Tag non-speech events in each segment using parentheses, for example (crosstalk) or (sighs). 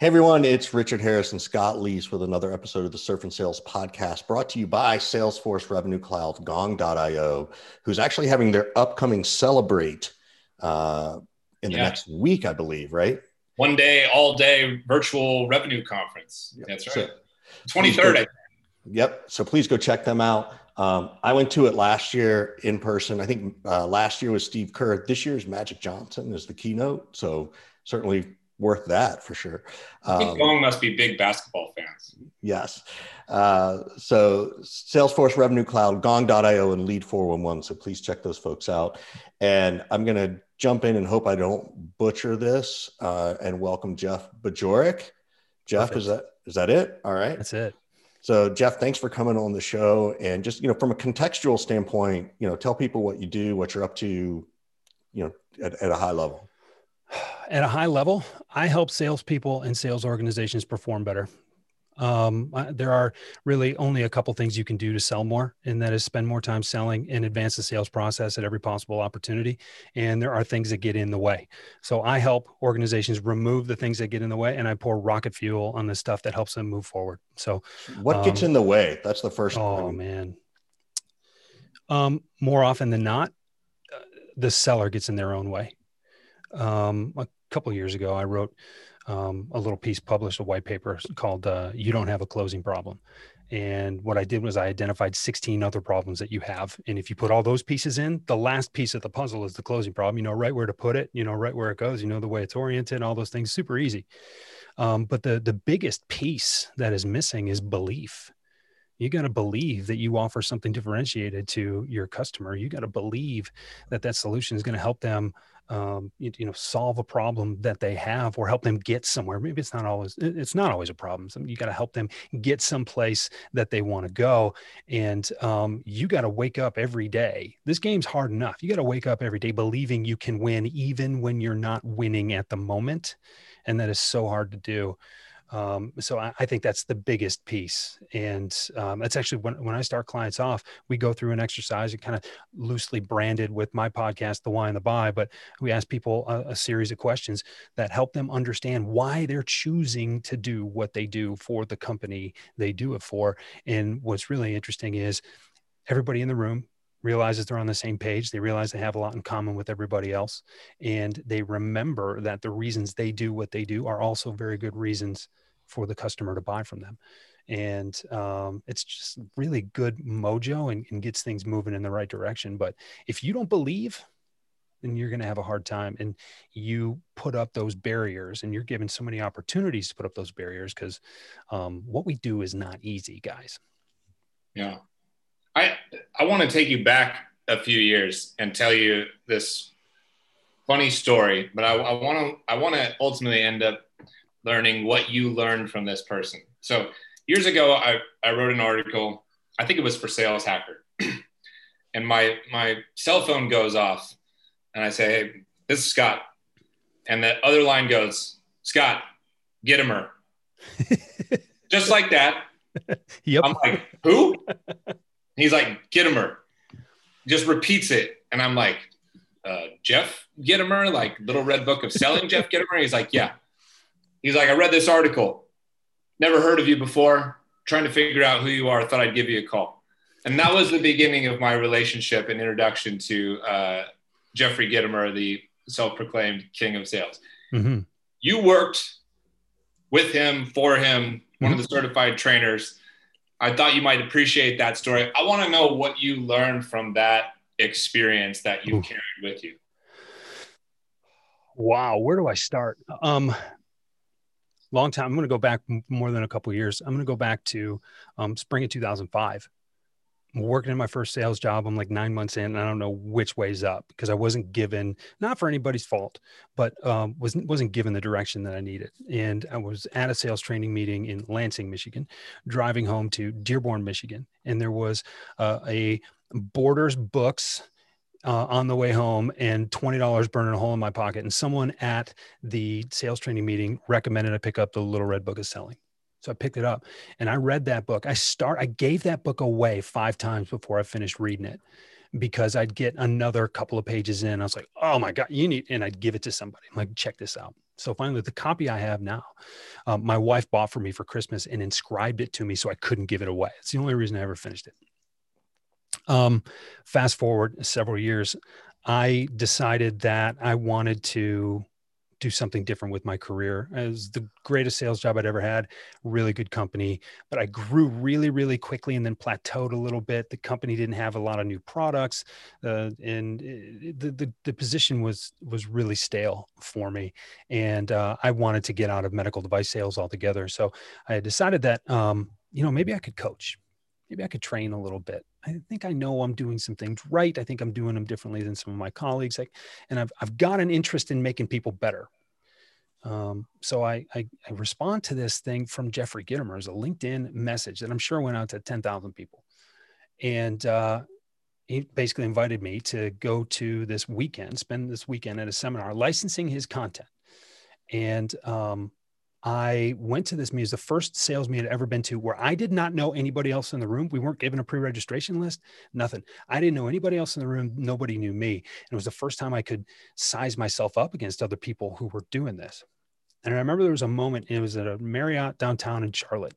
Hey everyone, it's Richard Harris and Scott Leese with another episode of the Surf and Sales podcast brought to you by Salesforce Revenue Cloud, Gong.io, who's actually having their upcoming Celebrate uh, in the yeah. next week, I believe, right? One day, all day virtual revenue conference. Yep. That's right. So 23rd, go, Yep. So please go check them out. Um, I went to it last year in person. I think uh, last year was Steve Kerr. This year's Magic Johnson is the keynote. So certainly worth that for sure. Um, Gong must be big basketball fans. Yes. Uh, so Salesforce Revenue Cloud, Gong.io, and Lead 411. So please check those folks out. And I'm going to jump in and hope I don't butcher this uh, and welcome Jeff Bajorek. Jeff, Perfect. is that is that it? All right. That's it. So Jeff, thanks for coming on the show. And just, you know, from a contextual standpoint, you know, tell people what you do, what you're up to, you know, at, at a high level. At a high level, I help salespeople and sales organizations perform better. Um, there are really only a couple things you can do to sell more, and that is spend more time selling and advance the sales process at every possible opportunity. And there are things that get in the way. So I help organizations remove the things that get in the way, and I pour rocket fuel on the stuff that helps them move forward. So, what um, gets in the way? That's the first. Oh one. man. Um, more often than not, uh, the seller gets in their own way. Um, a couple years ago, I wrote um, a little piece published, a white paper called uh, "You Don't Have a Closing Problem." And what I did was I identified 16 other problems that you have. And if you put all those pieces in, the last piece of the puzzle is the closing problem. You know right where to put it, you know right where it goes, you know the way it's oriented, all those things, super easy. Um, but the the biggest piece that is missing is belief you got to believe that you offer something differentiated to your customer. You got to believe that that solution is going to help them um, you, you, know solve a problem that they have or help them get somewhere. Maybe it's not always it's not always a problem. You got to help them get someplace that they want to go. And um, you got to wake up every day. This game's hard enough. You got to wake up every day believing you can win even when you're not winning at the moment. And that is so hard to do um, so I, I, think that's the biggest piece. And um, that's actually when, when I start clients off, we go through an exercise and kind of loosely branded with my podcast, The Why and the Buy, but we ask people a, a series of questions that help them understand why they're choosing to do what they do for the company they do it for. And what's really interesting is everybody in the room realizes they're on the same page. They realize they have a lot in common with everybody else. And they remember that the reasons they do what they do are also very good reasons for the customer to buy from them. And um, it's just really good mojo and, and gets things moving in the right direction. But if you don't believe, then you're going to have a hard time. And you put up those barriers, and you're given so many opportunities to put up those barriers because um, what we do is not easy, guys. Yeah. I I want to take you back a few years and tell you this funny story, but I want to I want to ultimately end up learning what you learned from this person. So years ago, I, I wrote an article. I think it was for Sales Hacker, (clears throat) and my my cell phone goes off, and I say, "Hey, this is Scott," and the other line goes, "Scott, Gitomer," (laughs) just like that. Yep. I'm like, "Who?" He's like, Gitomer. Just repeats it. And I'm like, uh, Jeff Gitomer, like Little Red Book of Selling Jeff Gitomer. He's like, yeah. He's like, I read this article. Never heard of you before. Trying to figure out who you are. Thought I'd give you a call. And that was the beginning of my relationship and introduction to uh, Jeffrey Gitomer, the self-proclaimed king of sales. Mm-hmm. You worked with him, for him, one mm-hmm. of the certified trainers. I thought you might appreciate that story. I want to know what you learned from that experience that you Ooh. carried with you. Wow, where do I start? Um, long time. I'm going to go back more than a couple years. I'm going to go back to um, spring of 2005 working in my first sales job. I'm like nine months in, and I don't know which way's up because I wasn't given, not for anybody's fault, but um, wasn't wasn't given the direction that I needed. And I was at a sales training meeting in Lansing, Michigan, driving home to Dearborn, Michigan, and there was uh, a Borders Books. Uh, on the way home and $20 burning a hole in my pocket and someone at the sales training meeting recommended i pick up the little red book of selling so I picked it up and I read that book. I start I gave that book away 5 times before I finished reading it. because I'd get another couple of pages in. I was like, oh my God, you need, and I'd give it to somebody. I'm like, check this out. So finally, the copy I have now, um, my wife bought for me for Christmas and inscribed it to me so I couldn't give it away. It's the only reason I ever finished it. Um, fast forward several years, I decided that I wanted to do something different with my career. It was the greatest sales job I'd ever had, really good company, but I grew really, really quickly and then plateaued a little bit. The company didn't have a lot of new products, uh, and it, the, the, the position was was really stale for me, and uh, I wanted to get out of medical device sales altogether. So I decided that um, you know maybe I could coach, maybe I could train a little bit. I think I know I'm doing some things right. I think I'm doing them differently than some of my colleagues. Like, and I've, I've got an interest in making people better. Um, so I, I, I, respond to this thing from Jeffrey Gitomer as a LinkedIn message that I'm sure went out to 10,000 people. And uh, he basically invited me to go to this weekend, spend this weekend at a seminar licensing his content. And um, I went to this meeting. It the first sales meeting I'd ever been to where I did not know anybody else in the room. We weren't given a pre-registration list, nothing. I didn't know anybody else in the room. Nobody knew me. And it was the first time I could size myself up against other people who were doing this. And I remember there was a moment, it was at a Marriott downtown in Charlotte.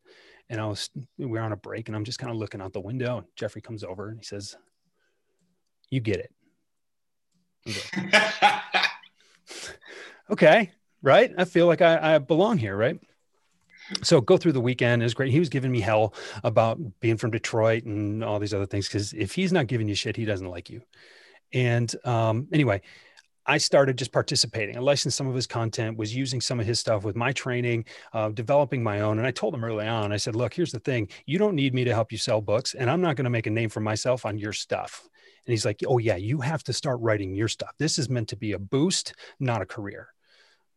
And I was, we were on a break and I'm just kind of looking out the window. And Jeffrey comes over and he says, You get it. (laughs) okay right? I feel like I, I belong here, right? so go through the weekend is great. He was giving me hell about being from Detroit and all these other things because if he's not giving you shit, he doesn't like you. And um, anyway, I started just participating. I licensed some of his content, was using some of his stuff with my training, uh, developing my own. And I told him early on, I said, look, here's the thing. You don't need me to help you sell books, and I'm not going to make a name for myself on your stuff. And he's like, oh, yeah, you have to start writing your stuff. This is meant to be a boost, not a career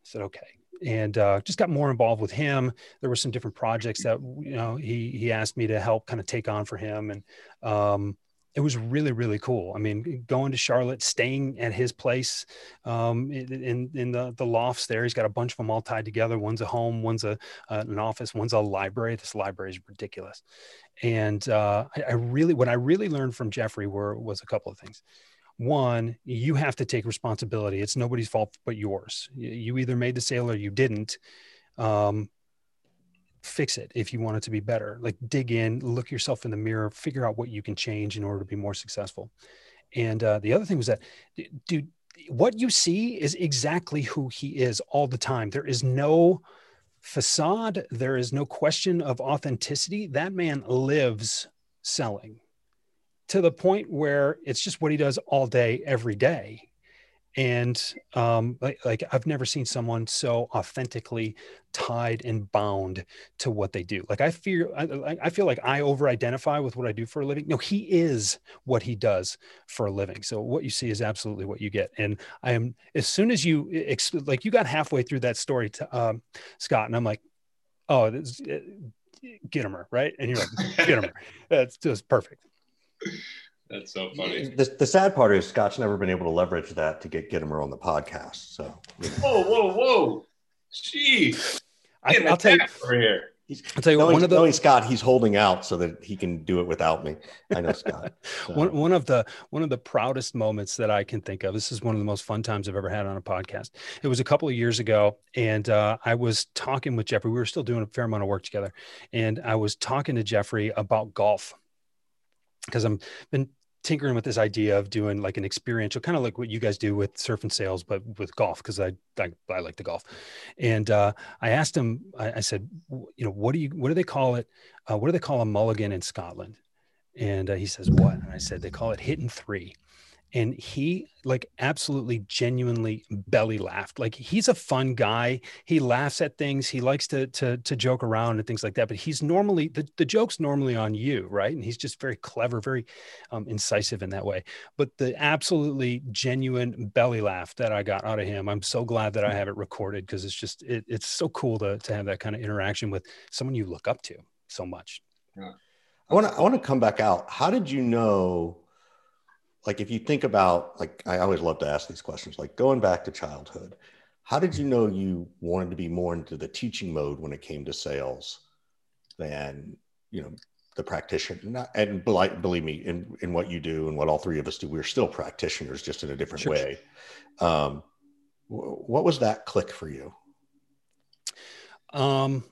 said, okay. And uh, just got more involved with him. There were some different projects that you know he he asked me to help kind of take on for him, and um, it was really really cool. I mean, going to Charlotte, staying at his place um, in in the the lofts there. He's got a bunch of them all tied together. One's a home, one's a uh, an office, one's a library. This library is ridiculous. And uh, I, I really, what I really learned from Jeffrey were was a couple of things one, you have to take responsibility. It's nobody's fault but yours. You either made the sale or you didn't. Um, fix it if you want it to be better. Like dig in, look yourself in the mirror, figure out what you can change in order to be more successful. And uh, the other thing was that, dude, what you see is exactly who he is all the time. There is no facade. There is no question of authenticity. That man lives selling to the point where it's just what he does all day, every day. And um, like, like I've never seen someone so authentically tied and bound to what they do. Like I feel, I, I feel like I over-identify with what I do for a living. No, he is what he does for a living. So what you see is absolutely what you get. And I am as soon as you like, you got halfway through that story, to, um, Scott, and I'm like, oh, this, uh, Gitomer, right? And you're like, Gitomer. (laughs) That's just perfect. (laughs) That's so funny. The, the sad part is Scott's never been able to leverage that to get Gitomer on the podcast. So, you know. whoa, whoa, whoa, jeez! I, will tell you over here. He's, I'll tell you knowing, one of the knowing Scott, he's holding out so that he can do it without me. I know Scott. (laughs) So. one, one of the one of the proudest moments that I can think of. This is one of the most fun times I've ever had on a podcast. It was a couple of years ago, and uh, I was talking with Jeffrey. We were still doing a fair amount of work together, and I was talking to Jeffrey about golf because I'm been tinkering with this idea of doing like an experiential kind of like what you guys do with surf and sales but with golf because I, I, I like to golf. And uh, i asked him I, I, said you know what do you what do they call it uh, what do they call a mulligan in scotland? And uh, he says what? And i said they call it hitting three and he like absolutely genuinely belly laughed. Like he's a fun guy. He laughs at things. He likes to to to joke around and things like that but he's normally the, the joke's normally on you right? And he's just very clever very um, incisive in that way. But the absolutely genuine belly laugh that i got out of him i'm so glad that i have it recorded because it's just it, it's so cool to, to have that kind of interaction with someone you look up to so much. Yeah. i want to i want to come back out. How did you know like if you think about like i always love to ask these questions like going back to childhood how did you know you wanted to be more into the teaching mode when it came to sales than you know the practitioner. And believe me, in in what you do and what all three of us do, we're still practitioners, just in a different sure. way. Um, what was that click for you? Um,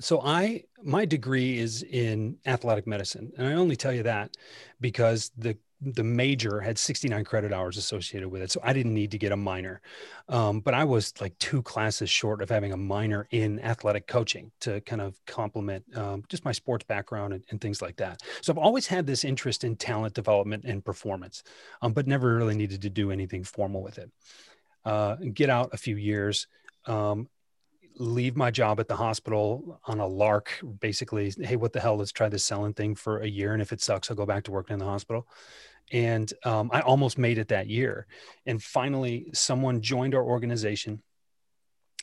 so I my degree is in athletic medicine, and I only tell you that because the the major had 69 credit hours associated with it. So I didn't need to get a minor. Um, but I was like two classes short of having a minor in athletic coaching to kind of complement um, just my sports background and, and, things like that. So I've always had this interest in talent development and performance, um, but never really needed to do anything formal with it. Uh, get out a few years. Um, leave my job at the hospital on a lark basically hey what the hell let's try this selling thing for a year and if it sucks i'll go back to working in the hospital and um, I almost made it that year. And finally, someone joined our organization.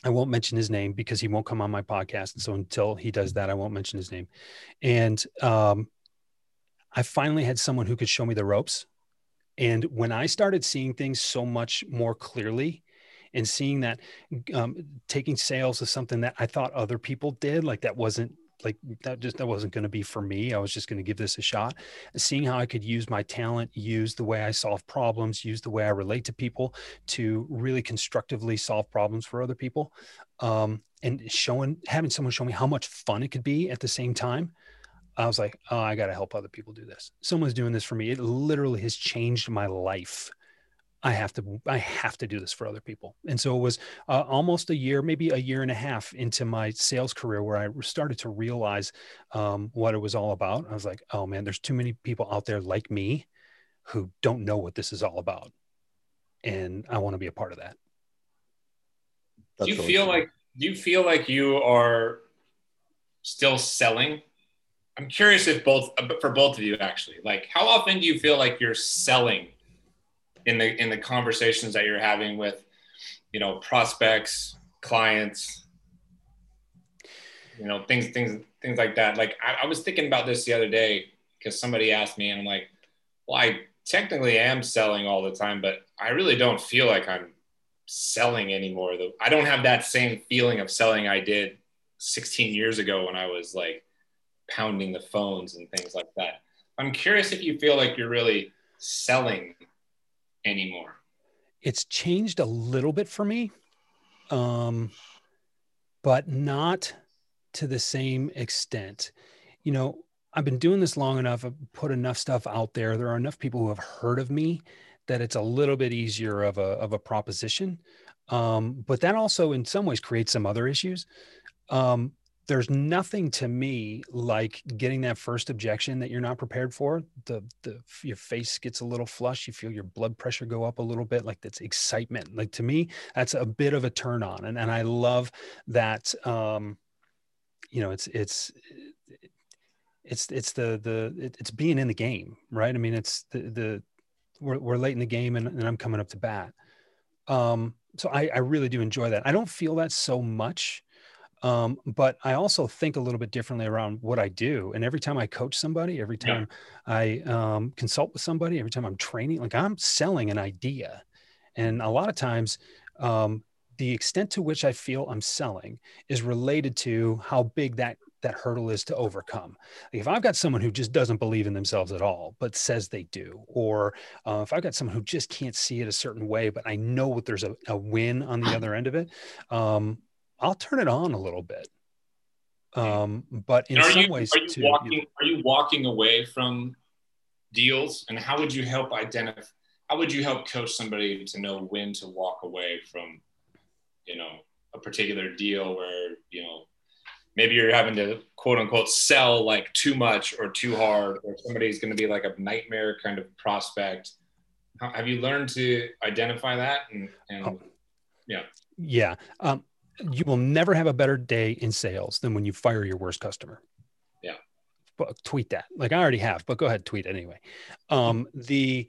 I won't mention his name because he won't come on my podcast. And so until he does that, I won't mention his name. And um, I finally had someone who could show me the ropes. And when I started seeing things so much more clearly, and seeing that um, taking sales is something that I thought other people did, like that wasn't like that just that wasn't going to be for me i was just going to give this a shot. Seeing how i could use my talent use the way i solve problems use the way i relate to people to really constructively solve problems for other people um, and showing having someone show me how much fun it could be at the same time i was like oh i got to help other people do this. Someone's doing this for me it literally has changed my life I have to I have to do this for other people. And so it was uh, almost a year, maybe a year and a half into my sales career where I started to realize um, what it was all about. I was like, oh man, there's too many people out there like me who don't know what this is all about, and I want to be a part of that. do you feel like do you feel like you are still selling? I'm curious if both for both of you actually. Like, how often do you feel like you're selling? In the in the conversations that you're having with you know prospects clients you know things things things like that. Like I, I was thinking about this the other day because somebody asked me and i'm like well i technically am selling all the time but i really don't feel like i'm selling anymore. Though i don't have that same feeling of selling i did 16 years ago when i was like pounding the phones and things like that. I'm curious if you feel like you're really selling anymore? It's changed a little bit for me, um, but not to the same extent. You know, I've been doing this long enough. I've put enough stuff out there. There are enough people who have heard of me that it's a little bit easier of a of a proposition. Um, but that also, in some ways, creates some other issues. Um, there's nothing to me like getting that first objection that you're not prepared for. The the your face gets a little flush, you feel your blood pressure go up a little bit, like that's excitement. Like to me, that's a bit of a turn on, and and I love that. Um, you know, it's it's it's it's the the it's being in the game, right? I mean, it's the the we're we're late in the game, and, and I'm coming up to bat. Um, so I I really do enjoy that. I don't feel that so much um, but I also think a little bit differently around what I do. And every time I coach somebody, every time yeah. I um, consult with somebody, every time I'm training, like I'm selling an idea. And a lot of times, um, the extent to which I feel I'm selling is related to how big that that hurdle is to overcome. Like if I've got someone who just doesn't believe in themselves at all, but says they do, or uh, if I've got someone who just can't see it a certain way, but I know what there's a, a win on the (clears throat) other end of it, um, I'll turn it on a little bit. Um, but in some you, ways, are you, too, walking, you know, are you walking away from deals? And how would you help identify? How would you help coach somebody to know when to walk away from, you know, a particular deal where you know maybe you're having to quote unquote sell like too much or too hard, or somebody's going to be like a nightmare kind of prospect. How, have you learned to identify that? And, and oh. yeah, yeah. Um, you will never have a better day in sales than when you fire your worst customer. Yeah. But tweet that. Like I already have, but go ahead, tweet anyway. Um, the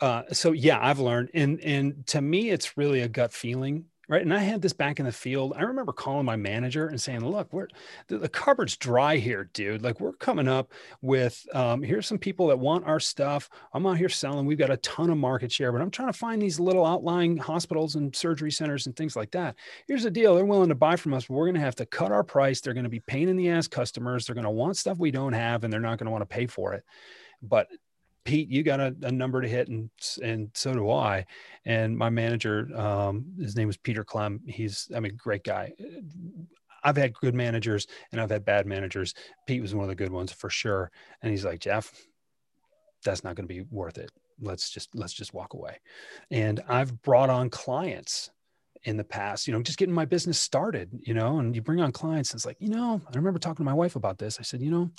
uh, so yeah, I've learned, and and to me, it's really a gut feeling. Right? And I had this back in the field. I remember calling my manager and saying, "Look, we're the, the cupboard's dry here, dude. Like we're coming up with um, here's some people that want our stuff. I'm out here selling. We've got a ton of market share, but I'm trying to find these little outlying hospitals and surgery centers and things like that. Here's the deal: they're willing to buy from us, but we're going to have to cut our price. They're going to be pain in the ass customers. They're going to want stuff we don't have, and they're not going to want to pay for it." But Pete, you got a, a, number to hit, and and so do I. And my manager, um, his name was Peter Clem. He's, I mean, great guy. I've had good managers and I've had bad managers. Pete was one of the good ones for sure. And he's like, Jeff, that's not going to be worth it. Let's just let's just walk away. And I've brought on clients in the past, you know, just getting my business started, you know, and you bring on clients. And it's like, you know, I remember talking to my wife about this. I said, you know,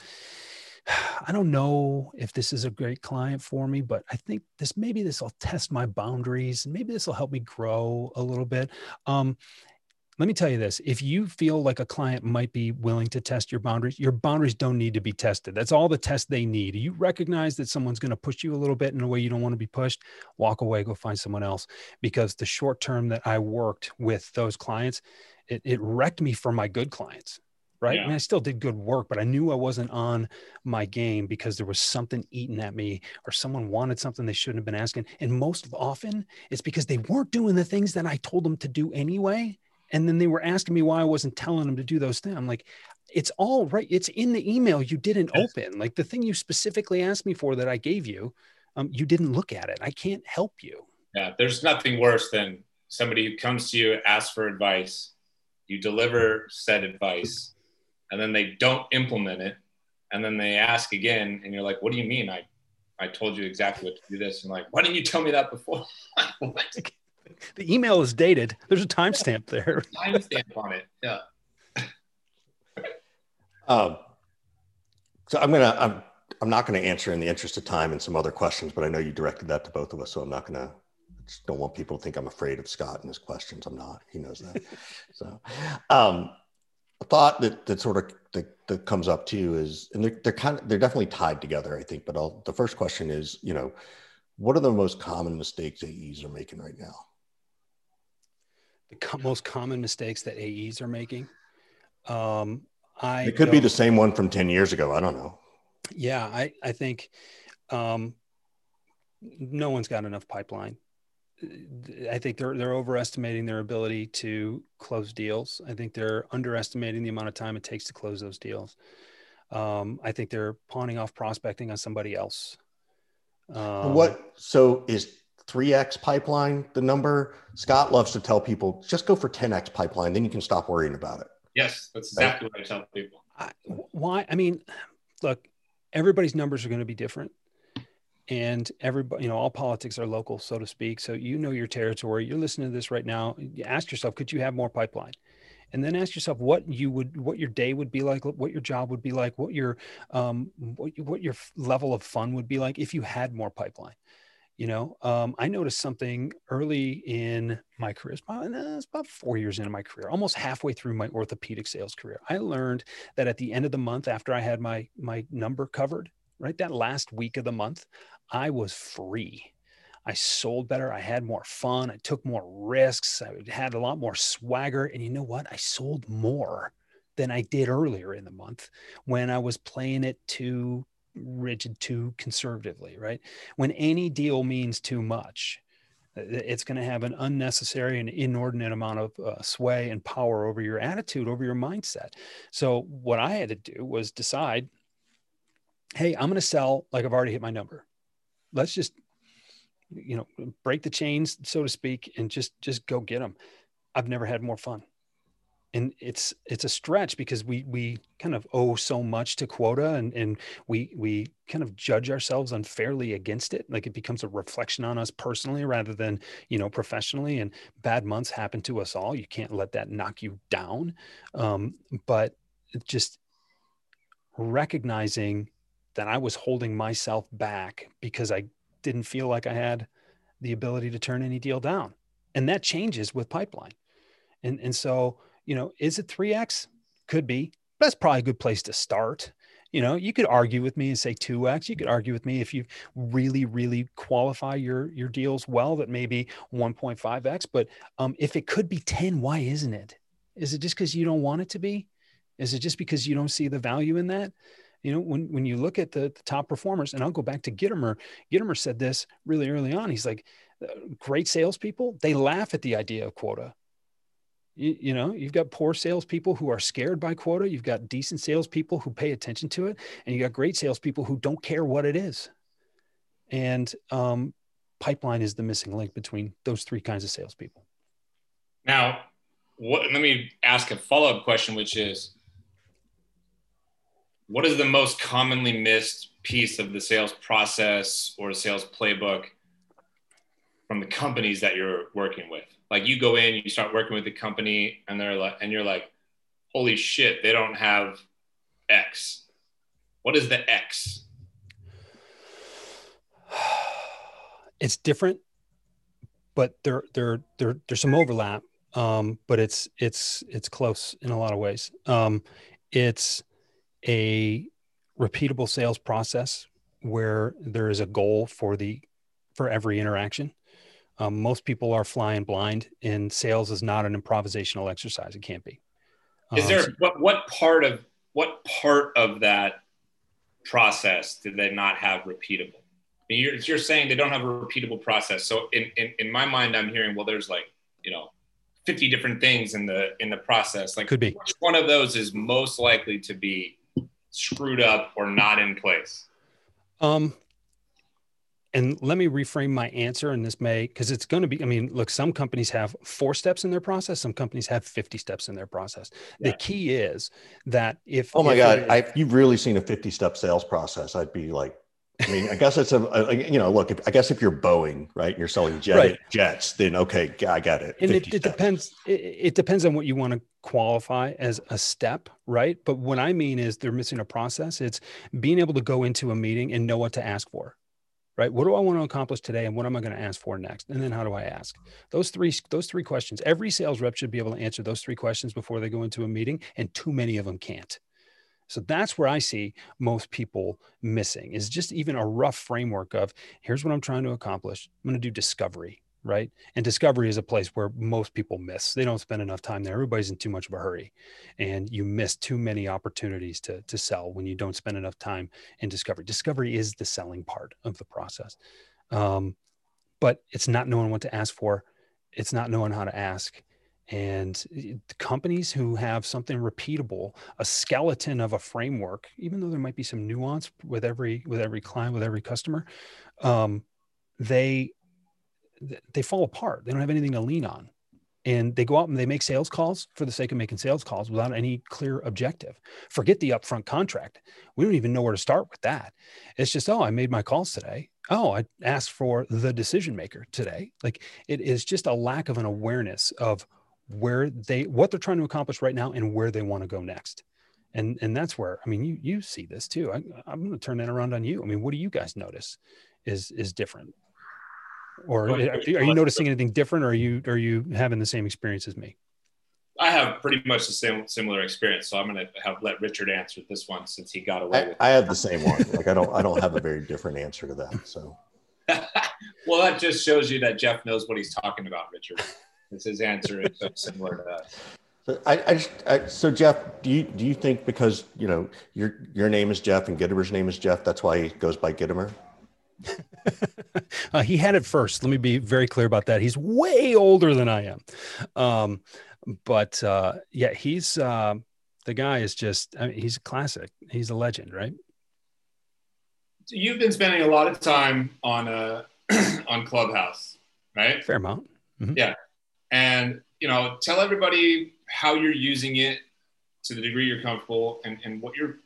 I don't know if this is a great client for me, but I think this maybe this will test my boundaries and maybe this will help me grow a little bit. Um, let me tell you this if you feel like a client might be willing to test your boundaries your boundaries don't need to be tested. That's all the test they need. You recognize that someone's going to push you a little bit in a way you don't want to be pushed walk away go find someone else. Because the short term that i worked with those clients it, it wrecked me for my good clients right? Yeah. I mean, I still did good work, but I knew I wasn't on my game because there was something eating at me or someone wanted something they shouldn't have been asking. And most often it's because they weren't doing the things that I told them to do anyway. And then they were asking me why I wasn't telling them to do those things. I'm like, it's all right. It's in the email you didn't yes. open. Like the thing you specifically asked me for that I gave you, um, you didn't look at it. I can't help you. Yeah, there's nothing worse than somebody who comes to you, asks for advice, you deliver said advice, and then they don't implement it and then they ask again and you're like what do you mean? I i told you exactly what to do this. And like why didn't you tell me that before? (laughs) The email is dated. There's a timestamp there. (laughs) Timestamp on it yeah. (laughs) Um so i'm gonna i'm i'm not going to answer in the interest of time and some other questions but i know you directed that to both of us so i'm not going to just don't want people to think i'm afraid of scott and his questions. I'm not. He knows that. So um a thought that that sort of that, that comes up too is, and they're, they're kind of they're definitely tied together, I think. But I'll, the first question is, you know, what are the most common mistakes AEs are making right now? The co- most common mistakes that AEs are making. Um, I it could be the same one from ten years ago. I don't know. Yeah, I I think um, no one's got enough pipeline. I think they're they're overestimating their ability to close deals. I think they're underestimating the amount of time it takes to close those deals. Um, I think they're pawning off prospecting on somebody else. Um, what so is 3x pipeline the number? Scott loves to tell people just go for 10x pipeline, then you can stop worrying about it. Yes, that's exactly right? what I tell people. I, why? I mean, look, everybody's numbers are going to be different and everybody you know all politics are local so to speak so you know your territory you're listening to this right now you ask yourself could you have more pipeline? And then ask yourself what you would what your day would be like what your job would be like what your um what, what your level of fun would be like if you had more pipeline. You know um, i noticed something early in my career it's about, it's about four years into my career almost halfway through my orthopedic sales career i learned that at the end of the month after i had my my number covered right that last week of the month I was free. I sold better. I had more fun. I took more risks. I had a lot more swagger. And you know what? I sold more than I did earlier in the month when I was playing it too rigid, too conservatively, right? When any deal means too much, it's going to have an unnecessary and inordinate amount of uh, sway and power over your attitude, over your mindset. So, what I had to do was decide hey, I'm going to sell like I've already hit my number let's just you know break the chains so to speak and just just go get them i've never had more fun. And it's it's a stretch because we we kind of owe so much to quota and and we we kind of judge ourselves unfairly against it. Like it becomes a reflection on us personally rather than you know professionally. And bad months happen to us all. You can't let that knock you down. Um, but just recognizing that I was holding myself back because I didn't feel like I had the ability to turn any deal down. And that changes with pipeline. And, and so, you know, is it 3X? Could be. That's probably a good place to start. You know, you could argue with me and say 2x. You could argue with me if you really, really qualify your your deals well that maybe 1.5x. But um, if it could be 10, why isn't it? Is it just because you don't want it to be? Is it just because you don't see the value in that? You know, when, when you look at the, the top performers, and I'll go back to Gitomer, Gitomer said this really early on. He's like, uh, great salespeople, they laugh at the idea of quota. You, you, know, you've got poor salespeople who are scared by quota. You've got decent salespeople who pay attention to it, and you got great salespeople who don't care what it is. And um, pipeline is the missing link between those three kinds of salespeople. Now, what, let me ask a follow up question, which is what is the most commonly missed piece of the sales process or sales playbook from the companies that you're working with? Like you go in, you start working with the company, and they're like, and you're like, holy shit, they don't have X. What is the X? (sighs) It's different, but there there there there's some overlap. Um, but it's it's it's close in a lot of ways. Um, it's a repeatable sales process where there is a goal for the for every interaction. Um, most people are flying blind, and sales is not an improvisational exercise. It can't be. Um, is there what what part of what part of that process did they not have repeatable? I mean, you're, you're saying they don't have a repeatable process. So in, in in my mind, I'm hearing well, there's like you know 50 different things in the in the process. Like could be which one of those is most likely to be screwed up or not in place? Um, and let me reframe my answer and this may because it's going to be i mean look some companies have four steps in their process some companies have 50 steps in their process yeah. the key is that if oh my if god I, you've really seen a 50 step sales process i'd be like I mean, I guess it's a, a, you know, look, if, I guess if you're Boeing, right, you're selling jet, right. jets, then okay, I got it. And it, it depends. It, it, depends on what you want to qualify as a step, right? But what I mean is they're missing a process. It's being able to go into a meeting and know what to ask for, right? What do I want to accomplish today, and what am I going to ask for next? And then how do I ask those three? Those three questions. Every sales rep should be able to answer those three questions before they go into a meeting, and too many of them can't. So that's where I see most people missing is just even a rough framework of here's what I'm trying to accomplish. I'm going to do discovery, right? And discovery is a place where most people miss. They don't spend enough time there. Everybody's in too much of a hurry, and you miss too many opportunities to to sell when you don't spend enough time in discovery. Discovery is the selling part of the process, um, but it's not knowing what to ask for. It's not knowing how to ask and companies who have something repeatable a skeleton of a framework even though there might be some nuance with every with every client with every customer um, they they fall apart. They don't have anything to lean on. And they go out and they make sales calls for the sake of making sales calls without any clear objective. Forget the upfront contract. We don't even know where to start with that. It's just oh i made my calls today. Oh i asked for the decision maker today. Like it is just a lack of an awareness of where they what they're trying to accomplish right now and where they want to go next and and that's where i mean you you see this too I, i'm going to turn that around on you i mean what do you guys notice is is different or are, are you noticing anything different or are you are you having the same experience as me I have pretty much the same similar experience, so I'm going to have let Richard answer this one since he got away I, with. I have the same one. Like I don't, I don't have a very different answer to that. So, (laughs) well, that just shows you that Jeff knows what he's talking about, Richard (laughs) his answer is so similar to that. So I, I just I, so Jeff, do you do you think because you know your your name is Jeff and Gitomer's name is Jeff, that's why he goes by Gitomer? (laughs) uh, he had it first. Let me be very clear about that. He's way older than I am, um, but uh, yeah, he's uh, the guy is just I mean, he's a classic. He's a legend, right? You've been spending a lot of time on uh, (clears throat) on Clubhouse, right? Fair amount. Mm-hmm. Yeah and you know tell everybody how you're using it to the degree you're comfortable and, and what your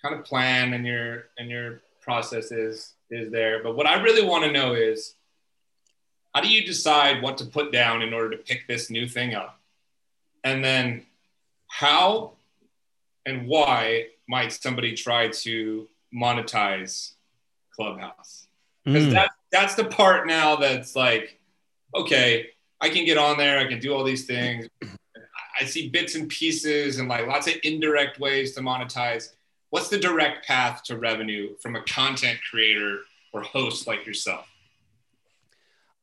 kind of plan and your and your process is is there. But what i really want to know is how do you decide what to put down in order to pick this new thing up? And then how and why might somebody try to monetize clubhouse? Because mm. that, that's the part now that's like okay I can get on there. I can do all these things. I see bits and pieces and like lots of indirect ways to monetize. what's the direct path to revenue from a content creator or host like yourself?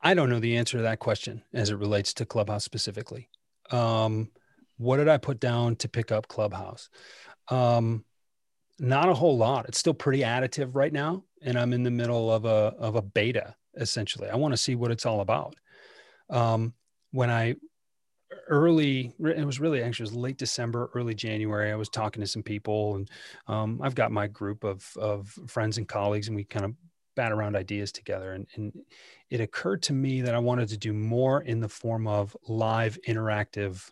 I don't know the answer to that question as it relates to Clubhouse specifically. Um, what did I put down to pick up Clubhouse? Um, not a whole lot. It's still pretty additive right now, and I'm in the middle of a of a beta essentially. I want to see what it's all about. Um, when I early it was really actually it was late december early january i was talking to some people and um, i've got my group of of friends and colleagues and we kind of bat around ideas together and, and it occurred to me that i wanted to do more in the form of live interactive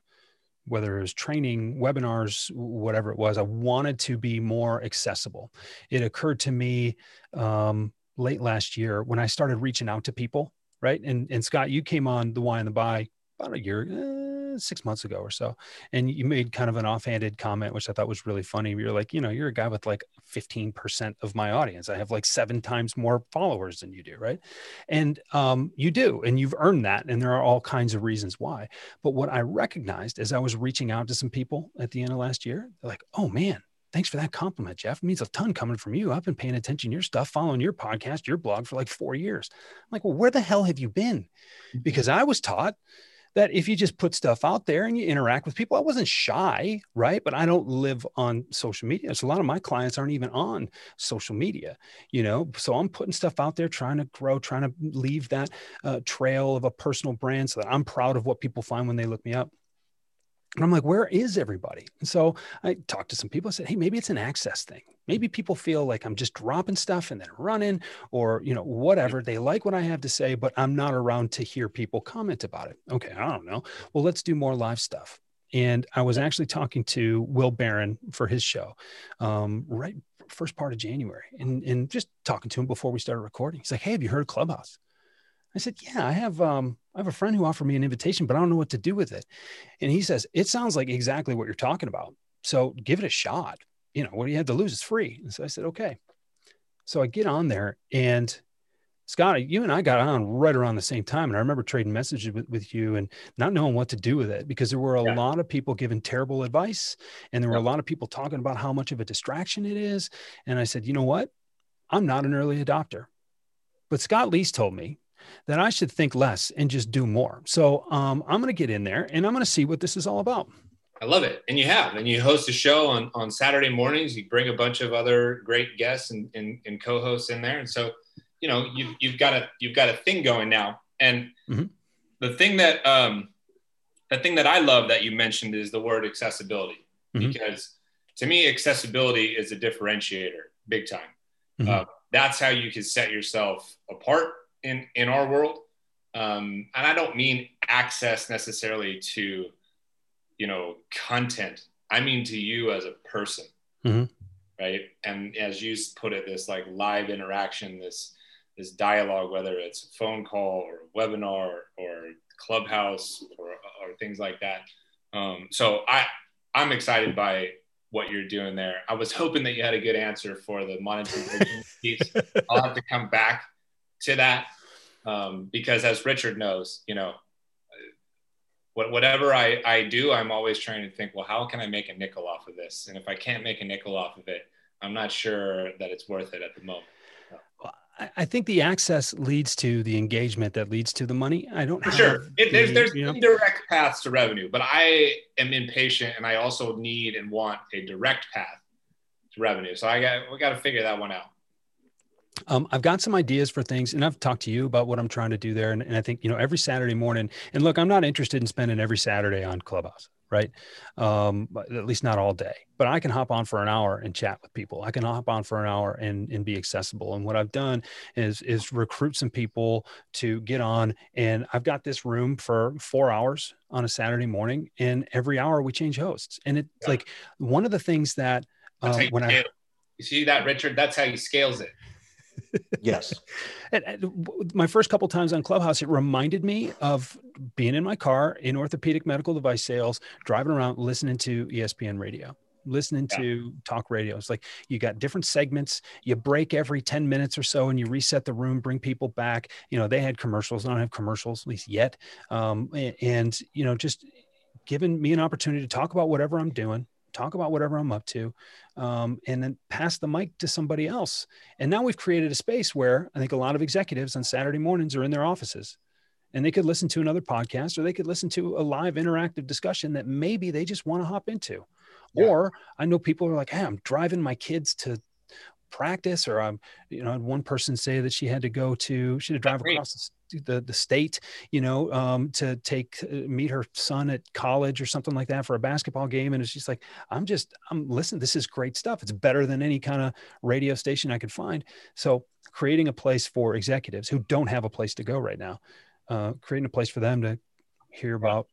whether it was training webinars whatever it was i wanted to be more accessible. It occurred to me um, late last year when i started reaching out to people right and, and scott you came on the why and the buy about a year eh, six months ago or so. And you made kind of an offhanded comment, which I thought was really funny. You're like, you know, you're a guy with like 15% of my audience. I have like seven times more followers than you do. Right. And um, you do, and you've earned that. And there are all kinds of reasons why. But what I recognized as I was reaching out to some people at the end of last year, they're like, oh man, thanks for that compliment, Jeff. It means a ton coming from you. I've been paying attention to your stuff, following your podcast, your blog for like four years. I'm like, well, where the hell have you been? Mm-hmm. Because I was taught that if you just put stuff out there and you interact with people, I wasn't shy, right? But I don't live on social media. So a lot of my clients aren't even on social media, you know? So I'm putting stuff out there, trying to grow, trying to leave that uh, trail of a personal brand so that I'm proud of what people find when they look me up. And I'm like, where is everybody? And so I talked to some people. I said, hey, maybe it's an access thing. Maybe people feel like I'm just dropping stuff and then running, or you know, whatever. They like what I have to say, but I'm not around to hear people comment about it. Okay, I don't know. Well, let's do more live stuff. And I was actually talking to Will Barron for his show, um, right first part of January, and and just talking to him before we started recording. He's like, "Hey, have you heard of Clubhouse?" I said, "Yeah, I have. Um, I have a friend who offered me an invitation, but I don't know what to do with it." And he says, "It sounds like exactly what you're talking about. So give it a shot. You know, what do you have to lose? It's free." And so I said, "Okay." So I get on there, and Scott, you and I got on right around the same time, and I remember trading messages with, with you and not knowing what to do with it because there were a yeah. lot of people giving terrible advice, and there were a lot of people talking about how much of a distraction it is. And I said, "You know what? I'm not an early adopter." But Scott Leese told me that I should think less and just do more. So um, I'm going to get in there and I'm going to see what this is all about. I love it. And you have, and you host a show on, on Saturday mornings. You bring a bunch of other great guests and, and, and co-hosts in there. And so, you know, you've, you've got a, you've got a thing going now. And mm-hmm. the thing that, um, the thing that I love that you mentioned is the word accessibility, mm-hmm. because to me, accessibility is a differentiator big time. Mm-hmm. Uh, that's how you can set yourself apart in in our world. Um, and i don't mean access necessarily to you know content. I mean to you as a person mm-hmm. right? And as you put it this like live interaction this this dialogue whether it's a phone call or a webinar or clubhouse or, or things like that. Um, so i i'm excited by what you're doing there. I was hoping that you had a good answer for the monetization piece. (laughs) I'll have to come back to that um, because as Richard knows, you know, whatever I, I do, I'm always trying to think, well, how can I make a nickel off of this? And if I can't make a nickel off of it, I'm not sure that it's worth it at the moment. I think the access leads to the engagement that leads to the money. I don't. For sure, it, there's there's you know? indirect paths to revenue, but I am impatient, and I also need and want a direct path to revenue. So I got we got to figure that one out. Um, I've got some ideas for things, and I've talked to you about what I'm trying to do there. And, and, I think you know every Saturday morning. And look, I'm not interested in spending every Saturday on Clubhouse, right? Um, at least not all day. But I can hop on for an hour and chat with people. I can hop on for an hour and and be accessible. And what I've done is is recruit some people to get on. And I've got this room for four hours on a Saturday morning, and every hour we change hosts. And it's yeah. like one of the things that um, when I you see that Richard, that's how he scales it yes. And, and my first couple times on Clubhouse, it reminded me of being in my car in orthopedic medical device sales, driving around, listening to ESPN radio listening yeah. to talk radio. It's like you got different segments. You break every 10 minutes or so and you reset the room, bring people back. You know, they had commercials. I don't have commercials, at least yet. Um, and, and, you know, just giving me an opportunity to talk about whatever I'm doing, talk about whatever I'm up to, um, and then pass the mic to somebody else. And now we've created a space where I think a lot of executives on Saturday mornings are in their offices and they could listen to another podcast or they could listen to a live interactive discussion that maybe they just want to hop into. Yeah. Or I know people are like, hey, I'm driving my kids to practice or I'm, you know, one person say that she had to go to, she had to drive across the, the, the state, you know, um, to take, uh, meet her son at college or something like that for a basketball game. And it's just like, I'm just, I'm listening, this is great stuff. It's better than any kind of radio station I could find. So creating a place for executives who don't have a place to go right now, uh, creating a place for them to hear about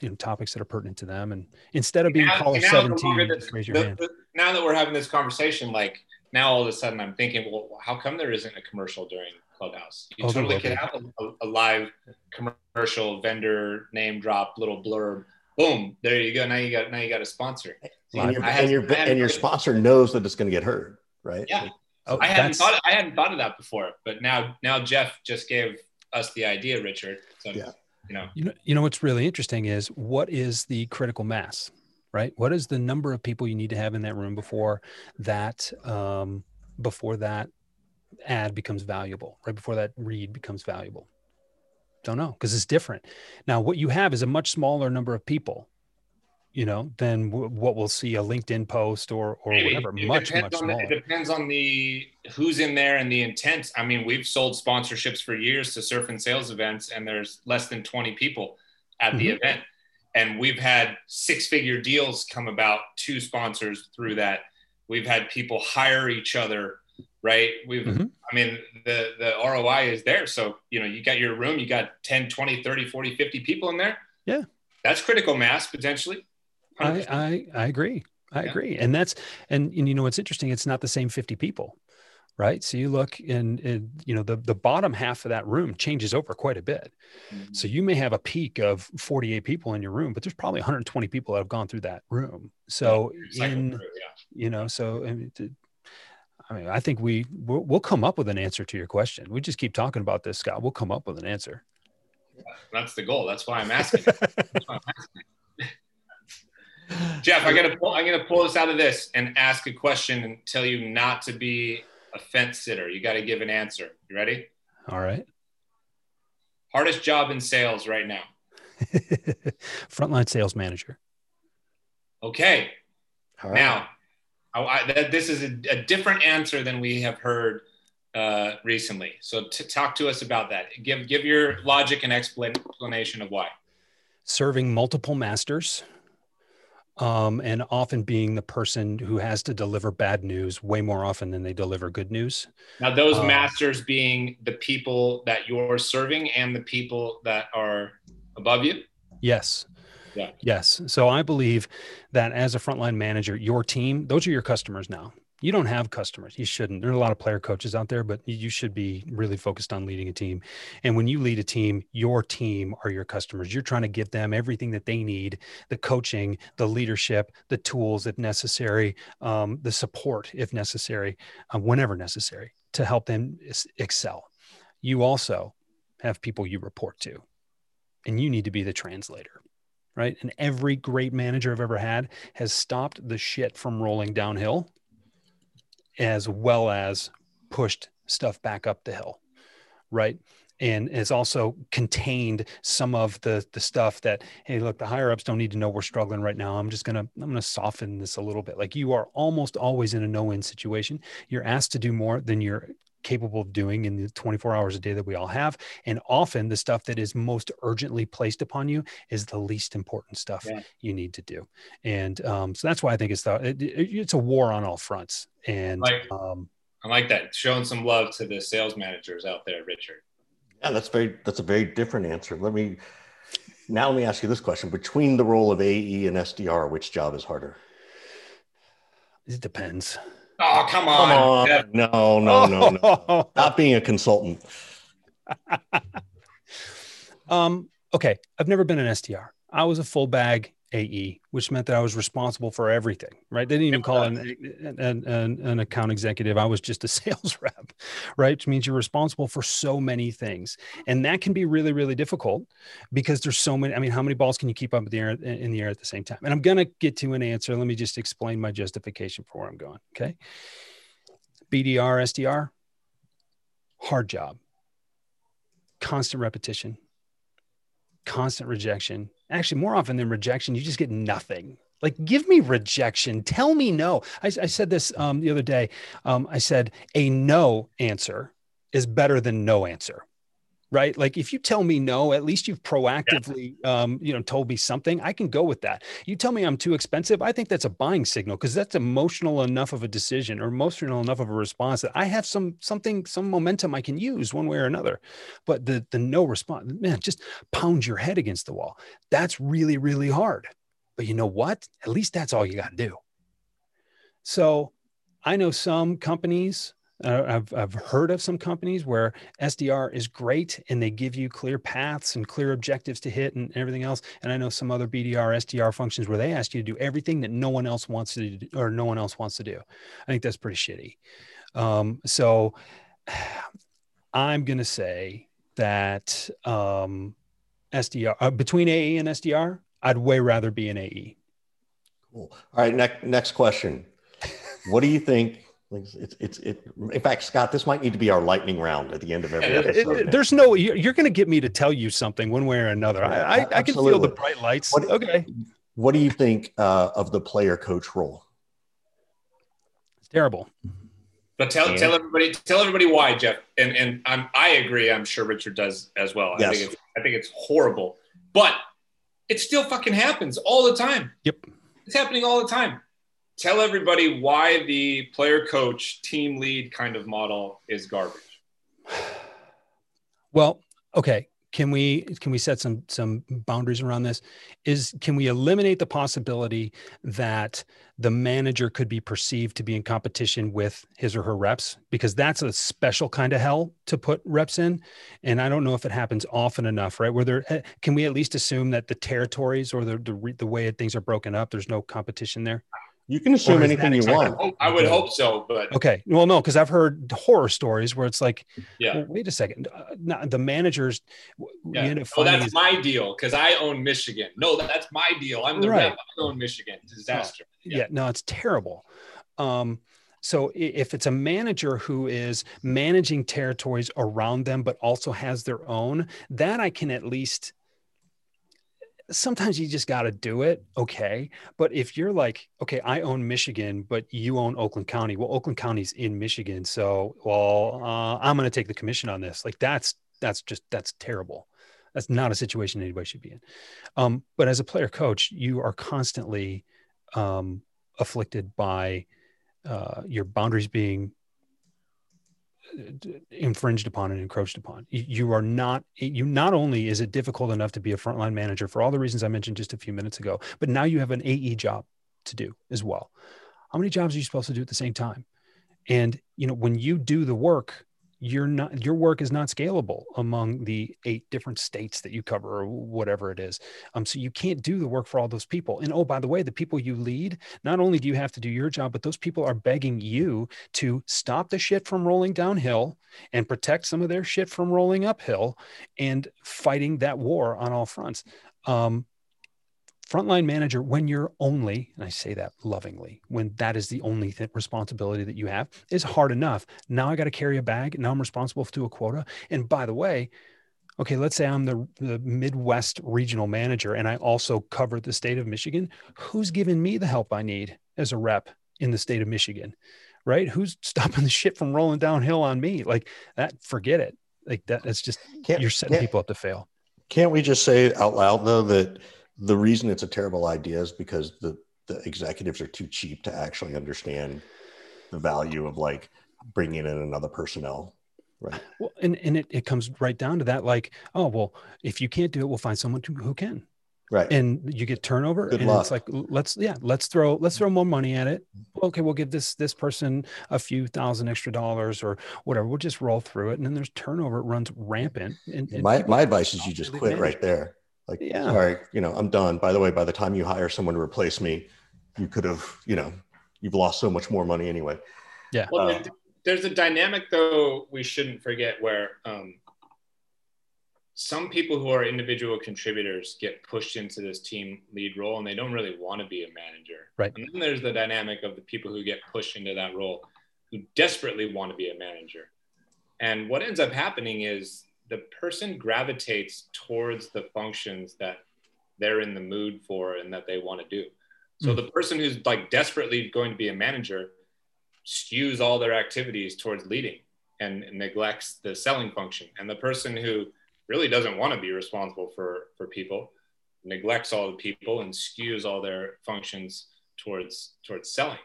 you know topics that are pertinent to them and instead of being now, caller 17 this, raise your the, hand the, now that we're having this conversation like now all of a sudden i'm thinking well how come there isn't a commercial during clubhouse. You oh, totally could have a, a, live commercial vendor name drop little blurb. Boom there you go. Now you got now you got a sponsor. And, your, and your, and your sponsor knows that it's going to get heard right? Yeah. Like, oh, I hadn't thought I hadn't thought of that before, but now now Jeff just gave us the idea, Richard. So yeah. you know. You know you know what's really interesting is what is the critical mass right? What is the number of people you need to have in that room before that um, before that ad becomes valuable right before that read becomes valuable don't know because it's different now what you have is a much smaller number of people you know, than w- what we'll see a LinkedIn post or or Maybe. whatever. It much much smaller. The, it depends on the who's in there and the intent. I mean, we've sold sponsorships for years to surf and sales events, and there's less than 20 people at mm-hmm. the event, and we've had six figure deals come about to sponsors through that. We've had people hire each other right we've mm-hmm. i mean the the roi is there so you know you got your room you got 10 20 30 40 50 people in there yeah that's critical mass potentially I, I, I agree. I yeah. agree. And that's, and, and, you know, what's interesting, it's not the same 50 people, right? So you look and, and you know, the, the bottom half of that room changes over quite a bit. Mm-hmm. So you may have a peak of 48 people in your room, but there's probably 120 people that have gone through that room. So yeah, in, through, yeah. you know, so I mean, I think we we'll, we'll, come up with an answer to your question. We just keep talking about this, Scott. We'll come up with an answer. That's the goal. That's why I'm asking. That's why I'm asking. Jeff, I gotta pull, I'm gonna pull us out of this and ask a question and tell you not to be a fence sitter. You got to give an answer. You ready? All right. Hardest job in sales right now. (laughs) Frontline sales manager. Okay. Right. Now, I, I, this is a, a, different answer than we have heard uh, recently. So, to talk to us about that. Give give your logic and explanation of why. Serving multiple masters um, and often being the person who has to deliver bad news way more often than they deliver good news. Now, those uh, masters being the people that you're serving and the people that are above you? Yes. Yes. So I believe that as a frontline manager, your team, those are your customers now you don't have customers. You shouldn't. There are a lot of player coaches out there, but you should be really focused on leading a team. And when you lead a team, your team are your customers. You're trying to give them everything that they need the coaching, the leadership, the tools if necessary, um, the support if necessary, uh, whenever necessary to help them excel. You also have people you report to, and you need to be the translator right? And every great manager I've ever had has stopped the shit from rolling downhill as well as pushed stuff back up the hill, right? And has also contained some of the the stuff that hey, look, the higher ups don't need to know we're struggling right now. I'm just gonna I'm gonna soften this a little bit. Like you are almost always in a no win situation. You're asked to do more than you're capable of doing in the 24 hours a day that we all have. And often the stuff that is most urgently placed upon you is the least important stuff yeah. you need to do. And um, so that's why I think it's the, it, it, it's a war on all fronts. And like, um, I like that showing some love to the sales managers out there, Richard. Yeah, that's very, that's a very different answer. Let me, now let me ask you this question between the role of AE and SDR, which job is harder? It depends. Oh, come on. Come on. No, no, no, no. (laughs) Not being a consultant. (laughs) um, okay. I've never been an SDR. I was a full bag AE, which meant that I was responsible for everything, right? They didn't even call an, an, an, an, account executive. I was just a (laughs) sales rep, right? Which means you're responsible for so many things. And that can be really, really difficult because there's so many. I mean, how many balls can you keep up in the air, in the air at the same time? And I'm going to get to an answer. Let me just explain my justification for where I'm going. Okay. BDR, SDR, hard job, constant repetition, constant rejection. Actually, more often than rejection, you just get nothing. Like, give me rejection. Tell me no. I, I said this um, the other day. Um, I said a no answer is better than no answer right? Like if you tell me no, at least you've proactively, yeah. um, you know, told me something. I can go with that. You tell me I'm too expensive. I think that's a buying signal because that's emotional enough of a decision or emotional enough of a response that I have some something, some momentum I can use one way or another. But the the no response, man, just pound your head against the wall. That's really really hard. But you know what? At least that's all you got to do. So I know some companies uh, I've, I've heard of some companies where SDR is great and they give you clear paths and clear objectives to hit and everything else. And I know some other BDR, SDR functions where they ask you to do everything that no one else wants to do or no one else wants to do. I think that's pretty shitty. Um, so I'm going to say that um, SDR uh, between AE and SDR, I'd way rather be an AE. Cool. All right. Next, next question. What do you think it's, it's, it's, it, in fact, Scott, this might need to be our lightning round at the end of every episode. It, there's no, you're, you're going to get me to tell you something one way or another. Yeah, I, I, I, can feel the bright lights. What, okay. What do you think uh, of the player coach role? It's terrible. But tell, tell everybody, tell everybody why, Jeff. And, and I'm, I agree. I'm sure Richard does as well. Yes. Think it's, I think it's horrible, but it still fucking happens all the time. Yep. It's happening all the time tell everybody why the player coach team lead kind of model is garbage (sighs) well okay can we can we set some some boundaries around this? Is can we eliminate the possibility that the manager could be perceived to be in competition with his or her reps? Because that's a special kind of hell to put reps in. And i don't know if it happens often enough right? Where there eh, can we at least assume that the territories or the the, the way things are broken up there's no competition there you can assume anything you want. I would hope so, but okay. Well, no, because I've heard horror stories where it's like, yeah, well, wait a second, uh, the managers. Yeah. Oh, that's my deal because I own Michigan. No, that's my deal. I'm the right. rep. I own Michigan. Disaster. Yeah. yeah, no, it's terrible. Um, so if it's a manager who is managing territories around them, but also has their own, that I can at least sometimes you just got to do it. Okay. But if you're like, okay, I own Michigan, but you own Oakland County. Well, Oakland County's in Michigan. So, well, uh, I'm going to take the commission on this. Like that's, that's just, that's terrible. That's not a situation anybody should be in. Um, but as a player coach, you are constantly um, afflicted by uh, your boundaries being infringed upon and encroached upon. You are not, you not only is it difficult enough to be a frontline manager for all the reasons I mentioned just a few minutes ago, but now you have an AE job to do as well. How many jobs are you supposed to do at the same time? And, you know, when you do the work, you're not your work is not scalable among the eight different states that you cover or whatever it is. Um, so you can't do the work for all those people. And oh by the way the people you lead not only do you have to do your job but those people are begging you to stop the shit from rolling downhill and protect some of their shit from rolling uphill and fighting that war on all fronts. Um, frontline manager when you're only and i say that lovingly when that is the only th- responsibility that you have is hard enough. Now i got to carry a bag now i'm responsible to a quota. And by the way okay let's say i'm the, the midwest regional manager and i also cover the state of michigan. Who's giving me the help i need as a rep in the state of michigan right? Who's stopping the shit from rolling downhill on me? Like that forget it. Like that it's just can't, you're setting people up to fail. can't we just say out loud though that the reason it's a terrible idea is because the the executives are too cheap to actually understand the value of like bringing in another personnel. Right. Well and, and it, it comes right down to that like oh well if you can't do it we'll find someone to, who can. Right. And you get turnover Good and luck. it's like let's yeah let's throw let's throw more money at it. Mm-hmm. Okay we'll give this this person a few thousand extra dollars or whatever. We'll just roll through it and then there's turnover. It runs rampant and, and my, my advice is you just quit right there Like, yeah. sorry, you know, I'm done. By the way, by the time you hire someone to replace me, you could have, you know, you've lost so much more money anyway. Yeah. Well, uh, there's a dynamic though we shouldn't forget where um, some people who are individual contributors get pushed into this team lead role and they don't really want to be a manager. Right. And then there's the dynamic of the people who get pushed into that role who desperately want to be a manager. And what ends up happening is the person gravitates towards the functions that they're in the mood for and that they want to do. So mm. the person who's like desperately going to be a manager skews all their activities towards leading and, and neglects the selling function. And the person who really doesn't want to be responsible for for people neglects all the people and skews all their functions towards towards selling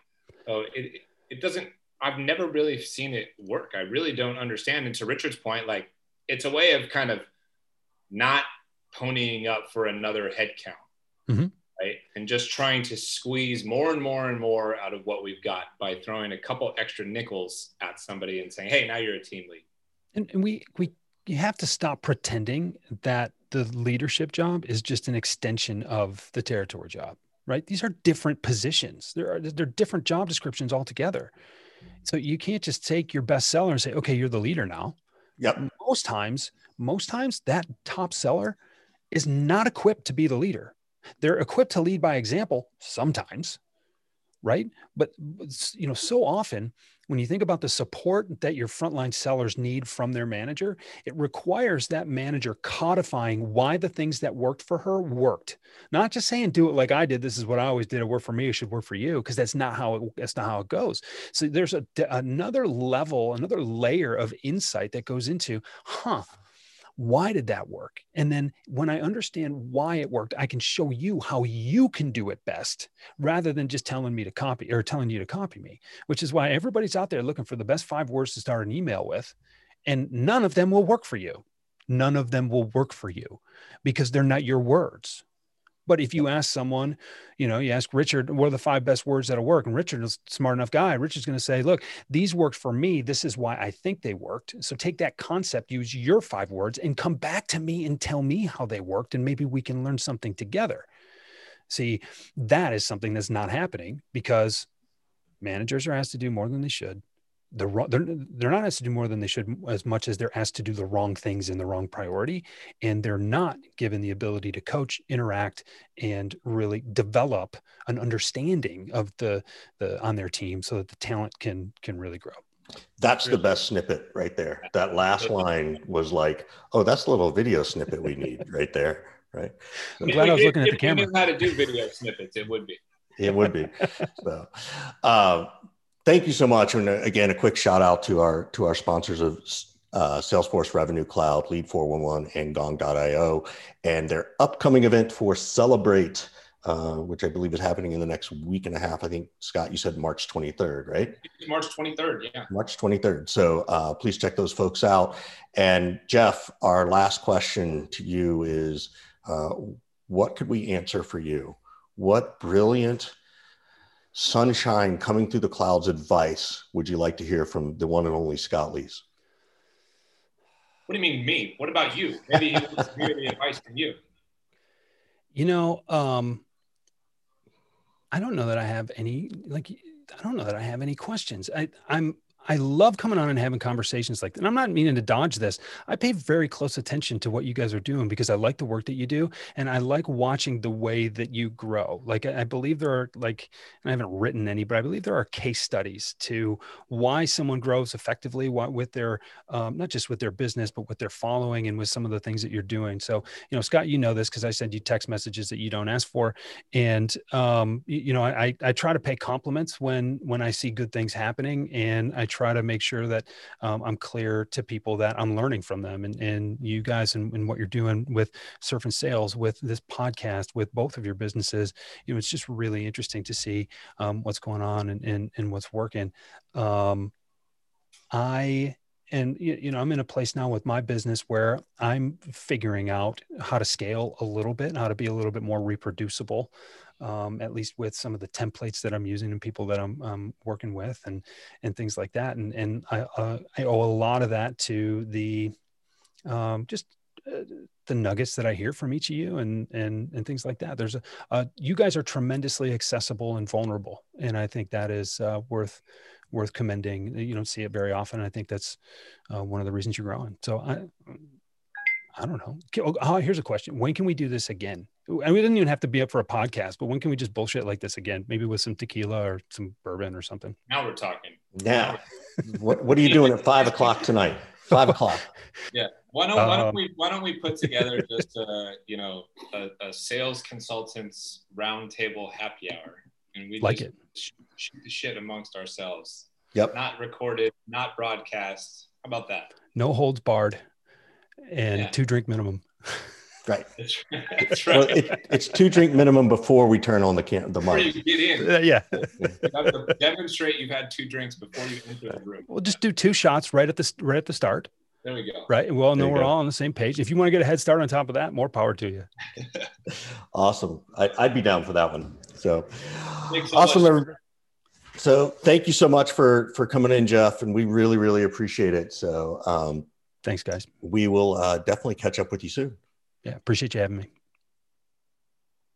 so it it doesn't i've never really seen it work i really don't understand and to richard's point like it's a way of kind of not ponying up for another headcount, mm-hmm. right? And just trying to squeeze more and more and more out of what we've got by throwing a couple extra nickels at somebody and saying hey now you're a team lead and, and we we you have to stop pretending that the leadership job is just an extension of the territory job right? These are different positions. There are they're different job descriptions altogether. So you can't just take your best seller and say okay you're the leader now yep. Most times most times that top seller is not equipped to be the leader. They're equipped to lead by example sometimes right but you know so often when you think about the support that your frontline sellers need from their manager, it requires that manager codifying why the things that worked for her worked. Not just saying do it like I did. This is what I always did. It worked for me. It should work for you because that's not how it, that's not how it goes. So there's a another level, another layer of insight that goes into, huh? Why did that work? And then when i understand why it worked i can show you how you can do it best rather than just telling me to copy or telling you to copy me which is why everybody's out there looking for the best five words to start an email with and none of them will work for you. None of them will work for you because they're not your words but if you ask someone, you know, you ask Richard, what are the five best words that'll work? And Richard is a smart enough guy. Richard's going to say, look, these worked for me. This is why I think they worked. So take that concept, use your five words, and come back to me and tell me how they worked. And maybe we can learn something together. See, that is something that's not happening because managers are asked to do more than they should the wrong they're, they're not asked to do more than they should as much as they're asked to do the wrong things in the wrong priority and they're not given the ability to coach interact and really develop an understanding of the the on their team so that the talent can can really grow. That's the best snippet right there. That last line was like oh that's a little video snippet we need (laughs) right there right? I'm glad i was looking at the camera. how to do video snippets it would be. It would be. (laughs) So uh, Thank you so much. And uh, again, a quick shout out to our to our sponsors of uh, Salesforce Revenue Cloud, Lead 411, and Gong.io, and their upcoming event for Celebrate, uh, which I believe is happening in the next week and a half. I think Scott, you said March 23rd, right? March 23rd, yeah. March 23rd. So uh, please check those folks out. And Jeff, our last question to you is, uh, what could we answer for you? What brilliant sunshine coming through the clouds advice would you like to hear from the one and only Scott Leese? What do you mean me? What about you? Maybe he wants to hear the advice from you. You know, um, I don't know that I have any like I don't know that I have any questions. I, I'm I love coming on and having conversations like that. And I'm not meaning to dodge this. I pay very close attention to what you guys are doing because I like the work that you do. And I like watching the way that you grow. Like, I believe there are, like, I haven't written any, but I believe there are case studies to why someone grows effectively with their, um, not just with their business, but with their following and with some of the things that you're doing. So, you know, Scott, you know this because I send you text messages that you don't ask for. And, um, you, you know, I, I try to pay compliments when, when I see good things happening. And I try to make sure that um, I'm clear to people that I'm learning from them and, and you guys and, and what you're doing with surf and sales, with this podcast, with both of your businesses. You know, it's just really interesting to see um, what's going on and, and, and what's working. Um, I and you know i'm in a place now with my business where i'm figuring out how to scale a little bit and how to be a little bit more reproducible um, at least with some of the templates that I'm using and people that I'm um, working with and and things like that. And and I uh, I owe a lot of that to the um, just uh, the nuggets that I hear from each of you and and and things like that. There's a uh, you guys are tremendously accessible and vulnerable, and I think that is uh, worth worth commending. You don't see it very often. I think that's uh, one of the reasons you're growing. So I I don't know. Oh, oh, here's a question: When can we do this again? And we didn't even have to be up for a podcast, but when can we just bullshit like this again? Maybe with some tequila or some bourbon or something. Now we're talking. Now, what what are you doing at five o'clock tonight? Five o'clock. (laughs) Yeah. Why don't, why don't um, we why don't we put together just a you know a, a sales consultants roundtable happy hour and we like it shoot the shit amongst ourselves. Yep. Not recorded, not broadcast. How about that? No holds barred, and yeah. two drink minimum. Right. That's (laughs) right. That's right. Well, it, it's two drink minimum before we turn on the can the mic. Before you get in. Uh, yeah. you have to demonstrate you've had two drinks before you enter the room. We'll just do two shots right at the right at the start. There we go. Right. Well, no, we're go. all on the same page. If you want to get a head start on top of that, more power to you. (laughs) awesome. I, would be down for that one. So, so awesome. So thank you so much for for coming in, Jeff, and we really really appreciate it. So um, thanks, guys. We will uh, definitely catch up with you soon. Yeah, appreciate you having me.